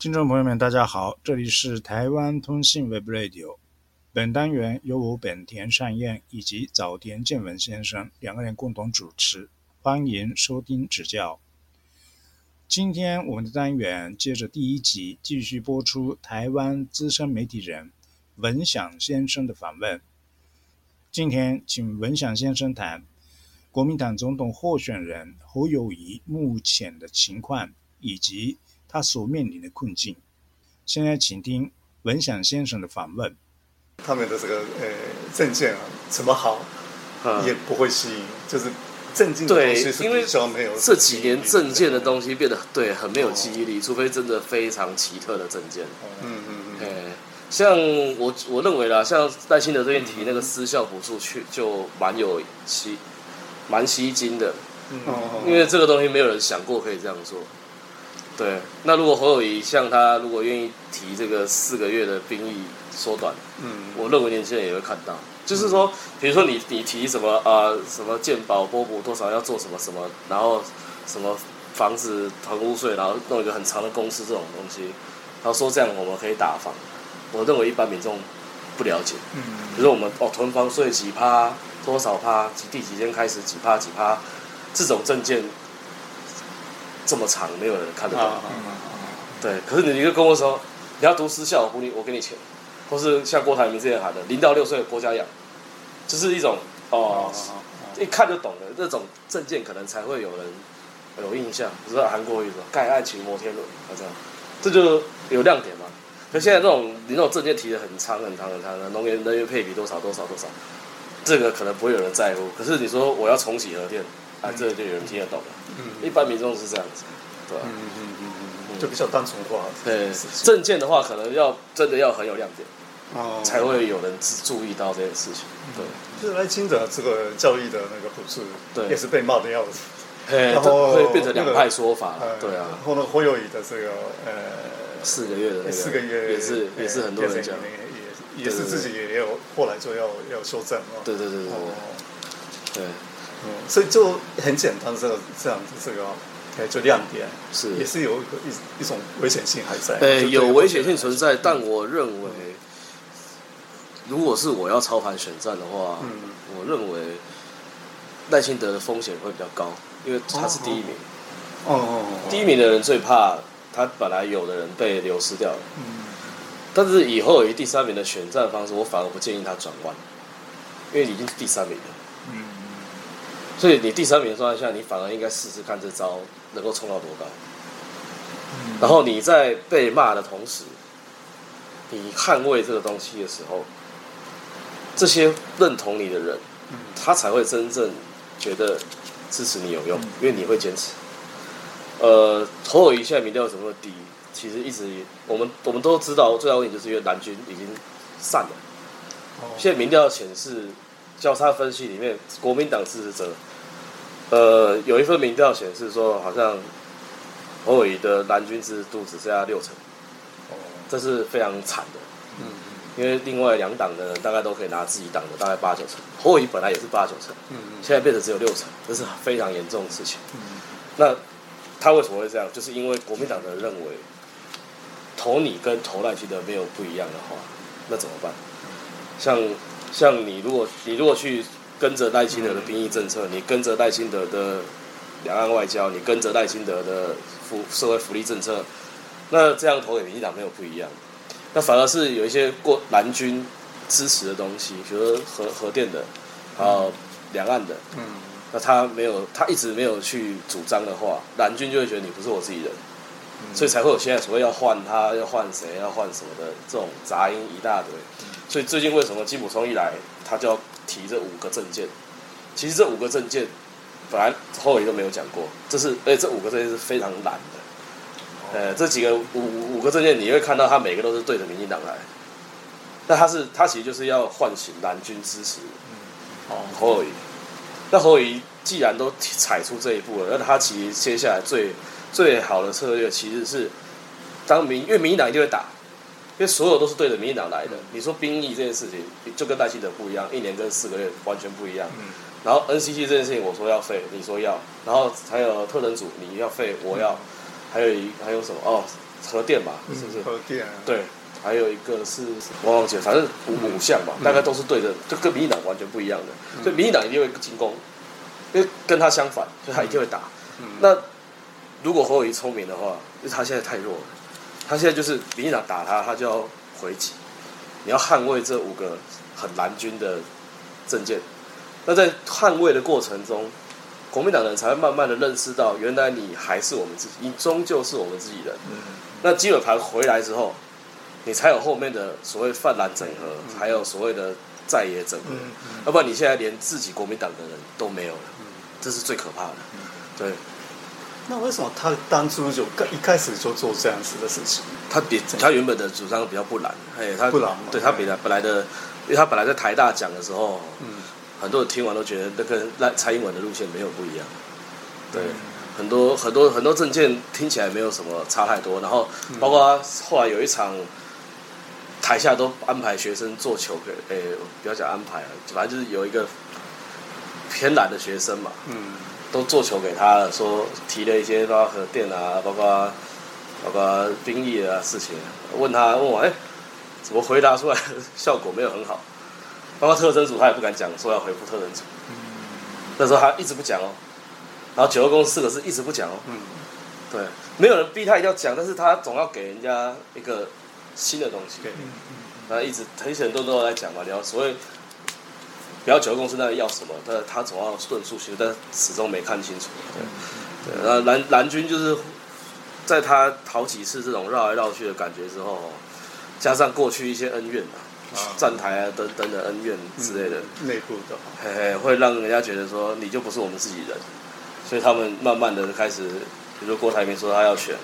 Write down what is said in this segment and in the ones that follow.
听众朋友们，大家好，这里是台湾通信 Web Radio。本单元由我本田善彦以及早田健文先生两个人共同主持，欢迎收听指教。今天我们的单元接着第一集继续播出台湾资深媒体人文祥先生的访问。今天请文祥先生谈国民党总统候选人侯友谊目前的情况以及。他所面临的困境。现在，请听文祥先生的访问。他们的这个呃证件啊，怎么好也不会吸引，就是证件的东西是比较没有。这几年证件的东西变得对很没有记忆力，除非真的非常奇特的证件。嗯嗯嗯。哎，像我我认为啦，像戴新德这边提那个私校补助，去就蛮有吸，蛮吸睛的。嗯。因为这个东西没有人想过可以这样做。对，那如果侯友谊像他，如果愿意提这个四个月的兵役缩短，嗯，我认为年轻人也会看到。就是说，比如说你你提什么啊，什么健保波补多少要做什么什么，然后什么房子囤屋税，然后弄一个很长的公司这种东西，然后说这样我们可以打房，我认为一般民众不了解。嗯，比如说我们哦囤房税几趴多少趴，几第几天开始几趴几趴，这种证件。这么长，没有人看得懂。对，可是你一个跟我说，你要读私校，我你我给你钱，或是像郭台铭这样喊的，零到六岁国家养，就是一种哦，一看就懂的这种证件，可能才会有人有印象。比如说韩国语说盖爱情摩天轮，啊这样，这就有亮点嘛。可现在这种你那种证件提的很长很长很长的，能源能源配比多少多少多少，这个可能不会有人在乎。可是你说我要重启核电。啊，这就有人听得懂了。嗯，一般民众是这样子，对吧？嗯嗯嗯嗯就比较单纯化。对，证件的话，可能要真的要很有亮点，哦，才会有人注意到这件事情。对，就是来清的这个教育的那个不是，对，也是被骂的要死。然后会变成两派说法了。对啊，然后呢，侯友谊的这个呃四个月的那个四个月也是也是很多人讲，也也是自己也有后来就要要修正啊。对对对对对。嗯，所以就很简单，这个这样子，这个，哎，就亮点是也是有一个一一种危险性还在。哎，有危险性存在，但我认为，如果是我要操盘选战的话，嗯，我认为赖清德的风险会比较高，因为他是第一名。哦哦哦。第一名的人最怕他本来有的人被流失掉了。嗯。但是以后有第三名的选战方式，我反而不建议他转弯，因为已经是第三名了。嗯。所以你第三名的状态下，你反而应该试试看这招能够冲到多高。然后你在被骂的同时，你捍卫这个东西的时候，这些认同你的人，他才会真正觉得支持你有用，因为你会坚持。呃，侯友谊现在民调怎么低？其实一直我们我们都知道，最大问题就是因为蓝军已经散了。现在民调显示。交叉分析里面，国民党支持者，呃，有一份民调显示说，好像侯友谊的蓝军支持度只剩下六成，哦，这是非常惨的，嗯，因为另外两党的人大概都可以拿自己党的大概八九成，侯友谊本来也是八九成，嗯嗯，现在变成只有六成，这是非常严重的事情，嗯，那他为什么会这样？就是因为国民党的认为，投你跟投赖清德没有不一样的话，那怎么办？像。像你，如果你如果去跟着赖清德的兵役政策，你跟着赖清德的两岸外交，你跟着赖清德的福社会福利政策，那这样投给民进党没有不一样。那反而是有一些过蓝军支持的东西，比如核核电的，还有两岸的，嗯，那他没有，他一直没有去主张的话，蓝军就会觉得你不是我自己人，所以才会有现在所谓要换他，要换谁，要换什么的这种杂音一大堆。所以最近为什么金普松一来，他就要提这五个证件？其实这五个证件本来后尾都没有讲过，这是而且这五个证件是非常难的。呃，这几个五五个证件你会看到，他每个都是对着民进党来。那他是他其实就是要唤醒蓝军支持。哦，侯友谊。那侯友谊既然都踩出这一步了，那他其实接下来最最好的策略其实是当民，因为民进党一定会打。因为所有都是对着民进党来的，你说兵役这件事情就跟戴清德不一样，一年跟四个月完全不一样。然后 NCC 这件事情我说要废，你说要，然后还有特等组你要废，我要，还有一还有什么哦，核电吧，是不是？核电。对，还有一个是我忘记了，反正五五项吧，大概都是对着，就跟民进党完全不一样的。所以民进党一定会进攻，因为跟他相反，所以他一定会打。那如果侯友谊聪明的话，因为他现在太弱了，他现在就是民进党打他，他就要回击。你要捍卫这五个很蓝军的政见，那在捍卫的过程中。国民党人才会慢慢的认识到，原来你还是我们自己，你终究是我们自己人。那基本盘回来之后，你才有后面的所谓泛蓝整合，还有所谓的在野整合。要不然你现在连自己国民党的人都没有了，这是最可怕的。对。那为什么他当初就一开始就做这样子的事情？他比他原本的主张比较不蓝，哎，他不蓝，对他比来本来的，因为他本来在台大讲的时候，嗯。很多人听完都觉得那跟赖蔡英文的路线没有不一样，对，很多很多很多证件听起来没有什么差太多，然后包括后来有一场台下都安排学生做球给，诶，不要讲安排了，反正就是有一个偏蓝的学生嘛，嗯，都做球给他了，说提了一些包括核电啊，包括包括兵役的事情，问他问我，哎，怎么回答出来 效果没有很好？包括特征组，他也不敢讲，说要回复特征组。那时候他一直不讲哦，然后九二共四个字一直不讲哦。嗯，对，没有人逼他一定要讲，但是他总要给人家一个新的东西。嗯嗯，他一直很很多都在讲嘛，聊所谓不要九二共识那要什么，但他总要论述清楚，但始终没看清楚。对，对，然后蓝蓝军就是在他好几次这种绕来绕去的感觉之后，加上过去一些恩怨嘛。站台啊，等等的恩怨之类的，内部的，嘿嘿，会让人家觉得说你就不是我们自己人，所以他们慢慢的开始，比如郭台铭说他要选，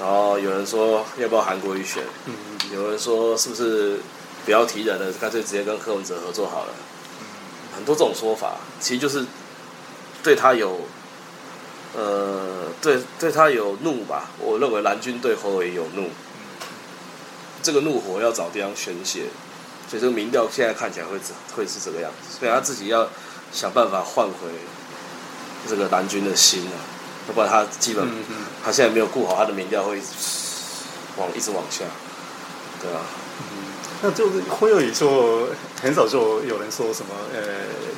然后有人说要不要韩国瑜选，嗯，有人说是不是不要提人了，干脆直接跟柯文哲合作好了，很多这种说法，其实就是对他有，呃，对对他有怒吧，我认为蓝军对侯伟有怒，这个怒火要找地方宣泄。所以这个民调现在看起来会会是这个样子，所以他自己要想办法换回这个蓝军的心啊，要不然他基本他现在没有顾好他的民调会往一直往下，对啊。那就是会有一说，很少就有人说什么呃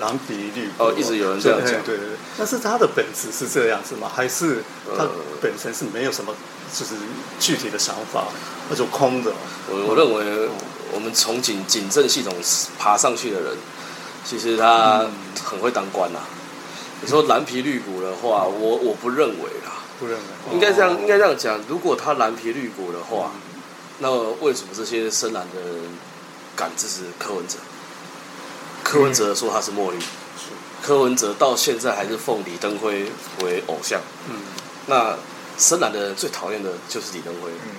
蓝皮绿哦，一直有人这样讲，对对对。但是他的本质是这样子吗？还是他本身是没有什么就是具体的想法，那就空的？我我认为。我们从警警政系统爬上去的人，其实他很会当官呐。你说蓝皮绿骨的话，我我不认为啦，不认为。应该这样，应该这样讲。如果他蓝皮绿骨的话，那为什么这些深蓝的人敢支持柯文哲？柯文哲说他是墨绿，柯文哲到现在还是奉李登辉为偶像。嗯，那深蓝的人最讨厌的就是李登辉。嗯，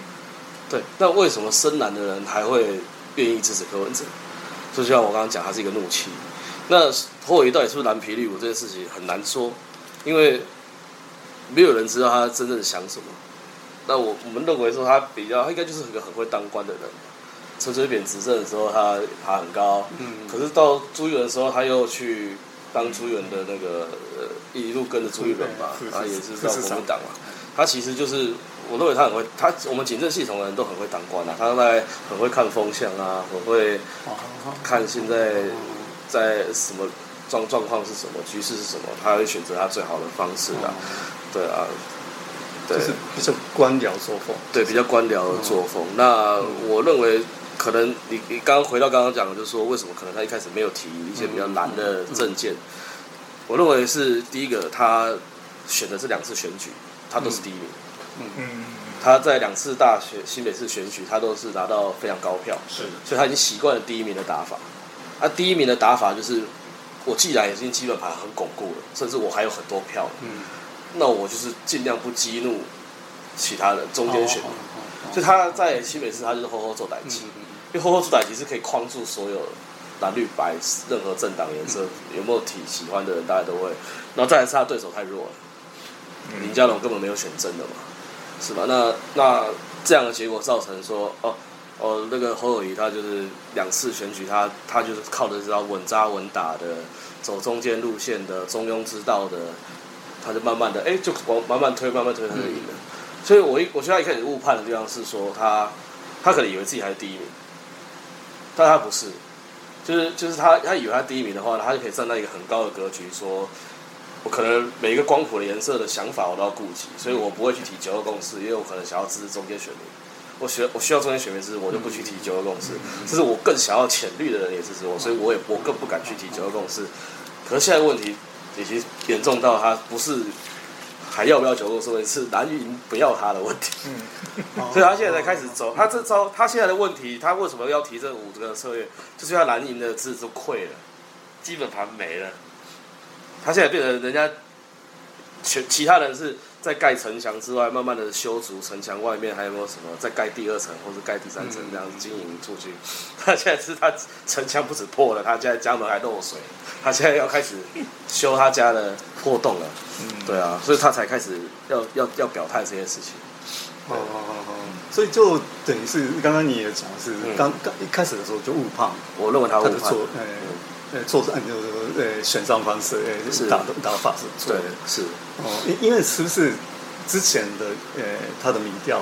对。那为什么深蓝的人还会？愿意支持柯文哲，就像我刚刚讲，他是一个怒气。那侯友到底是不是蓝皮绿骨这件事情很难说，因为没有人知道他真正想什么。那我我们认为说他比较，他应该就是一个很会当官的人。陈水扁执政的时候，他爬很高，嗯，可是到朱一伦的时候，他又去当朱一伦的那个呃一路跟着朱一伦嘛，他也是到国民党嘛。他其实就是。我认为他很会，他我们警政系统的人都很会当官啊，他在很会看风向啊，很会看现在在什么状状况是什么，局势是什么，他会选择他最好的方式的，对啊，对，就是比较官僚作风，对，比较官僚的作风。那我认为可能你你刚刚回到刚刚讲的，就是说为什么可能他一开始没有提一些比较难的证件？我认为是第一个，他选的这两次选举，他都是第一名。嗯嗯他在两次大选新北市选举，他都是拿到非常高票，是，所以他已经习惯了第一名的打法。啊，第一名的打法就是，我既然已经基本盘很巩固了，甚至我还有很多票，嗯，那我就是尽量不激怒其他的中间选民。所以他在新北市，他就是吼吼做歹机，因为吼吼做歹机是可以框住所有蓝绿白任何政党颜色有没有体喜欢的人，大家都会。然后再来是他对手太弱了，林佳龙根本没有选真的嘛。是吧？那那这样的结果造成说，哦哦，那个侯友谊他就是两次选举，他他就是靠的是要稳扎稳打的，走中间路线的，中庸之道的，他就慢慢的，哎，就往慢慢推，慢慢推，他就赢了。所以我一我觉得一开始误判的地方是说他他可能以为自己还是第一名，但他不是，就是就是他他以为他第一名的话，他就可以站在一个很高的格局，说我可能每一个光谱的颜色的想法我都要顾及，所以我不会去提九二共识，因为我可能想要支持中间选民。我需我需要中间选民支持，我就不去提九二共识。这是我更想要浅绿的人也支持我，所以我也我更不敢去提九二共识。可是现在问题已经严重到他不是还要不要九二共识，是蓝云不要他的问题。所以他现在才开始走。他这招，他现在的问题，他为什么要提这五个策略？就是他蓝银的字都溃了，基本盘没了。他现在变成人家全其他人是。在盖城墙之外，慢慢的修筑城墙外面还有没有什么？再盖第二层或者盖第三层这样子经营出去。他现在是他城墙不止破了，他现在家门还漏水，他现在要开始修他家的破洞了。嗯，对啊，所以他才开始要要要表态这件事情。哦哦哦哦，所以就等于是刚刚你也讲是刚刚一开始的时候就误判，我认为他误判。呃，做按就是呃选上方式，呃是。打打法是对是。哦，因因为是不是之前的呃他的民调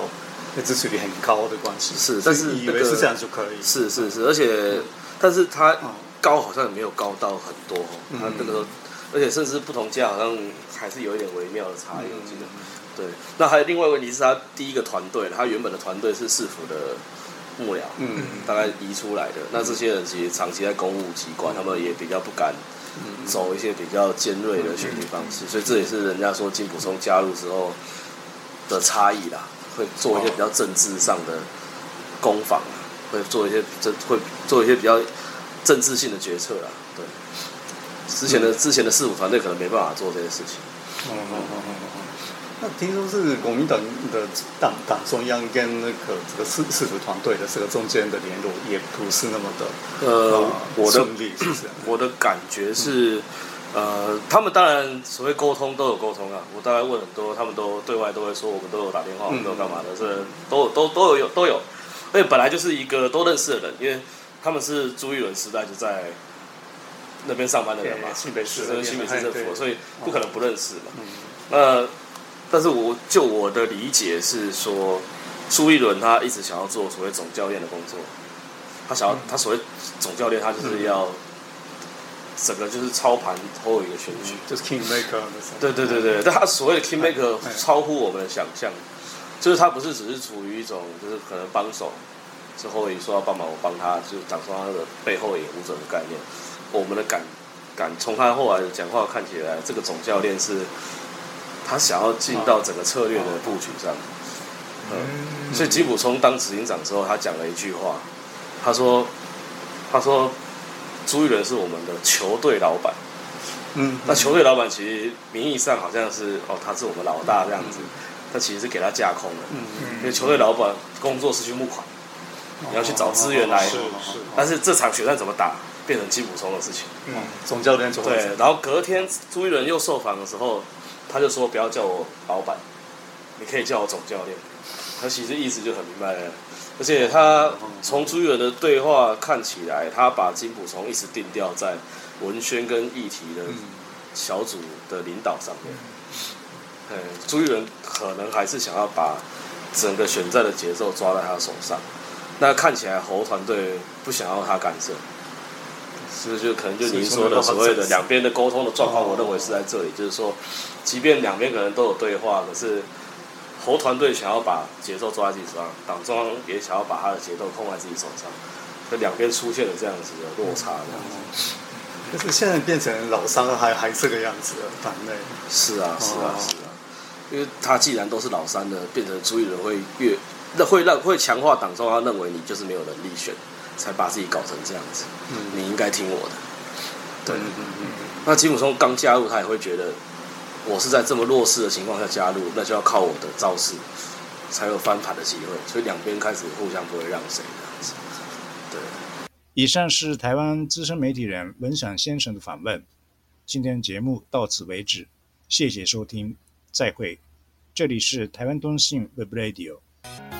支持率很高的关系是，但是以为是这样就可以是是是，而且但是他高好像也没有高到很多，他那个而且甚至不同家好像还是有一点微妙的差异，我记得对。那还有另外一个问题是他第一个团队，他原本的团队是市府的。幕僚，嗯，大概移出来的。那这些人其实长期在公务机关，他们也比较不敢走一些比较尖锐的选举方式，所以这也是人家说金普松加入之后的差异啦，会做一些比较政治上的攻防，会做一些这会做一些比较政治性的决策啦，对，之前的之前的四五团队可能没办法做这些事情。那听说是国民党的党党中央跟那个这个市市府团队的这个中间的联络也不是那么的呃，我的 我的感觉是，呃，他们当然所谓沟通都有沟通啊，我大概问很多，他们都对外都会说我们都有打电话，我们都有干嘛的，这都都都有有都有，而且本来就是一个都认识的人，因为他们是朱一伦时代就在那边上班的人嘛，新北市新北市政府，所以不可能不认识嘛，那。但是我就我的理解是说，朱一伦他一直想要做所谓总教练的工作，他想要他所谓总教练，他就是要整个就是操盘后一个选举，就是 king maker。对对对对，但他所谓的 king maker 超乎我们的想象，就是他不是只是处于一种就是可能帮手，之后也说要帮忙我帮他，就讲说他的背后也无者的概念。我们的感感从他后来的讲话看起来，这个总教练是。他想要进到整个策略的布局上，嗯，所以吉普冲当执行长之后，他讲了一句话，他说：“他说朱一伦是我们的球队老板，嗯，那球队老板其实名义上好像是哦，他是我们老大这样子，他其实是给他架空的，嗯。嗯，因为球队老板工作是去募款，你要去找资源来，是是，但是这场决赛怎么打，变成吉普冲的事情，嗯，总教练对，然后隔天朱一伦又受访的时候。他就说不要叫我老板，你可以叫我总教练。他其实意思就很明白了，而且他从朱元的对话看起来，他把金普从一直定调在文宣跟议题的小组的领导上面。嗯，朱元可能还是想要把整个选战的节奏抓在他手上。那看起来侯团队不想要他干涉。是不是就可能就您说的所谓的两边的沟通的状况？我认为是在这里，就是说，即便两边可能都有对话，可是侯团队想要把节奏抓在自己手上，党中央也想要把他的节奏控在自己手上，那两边出现了这样子的落差，这样子。可是现在变成老三还还这个样子了，党内。是啊，是啊，是啊，因为他既然都是老三的，变成朱一伦会越那会让会强化党中央认为你就是没有能力选。才把自己搞成这样子，嗯你应该听我的。对，那吉姆松刚加入，他也会觉得我是在这么弱势的情况下加入，那就要靠我的招式才有翻盘的机会。所以两边开始互相不会让谁这样子。对。以上是台湾资深媒体人文想先生的访问。今天节目到此为止，谢谢收听，再会。这里是台湾东信 Web Radio。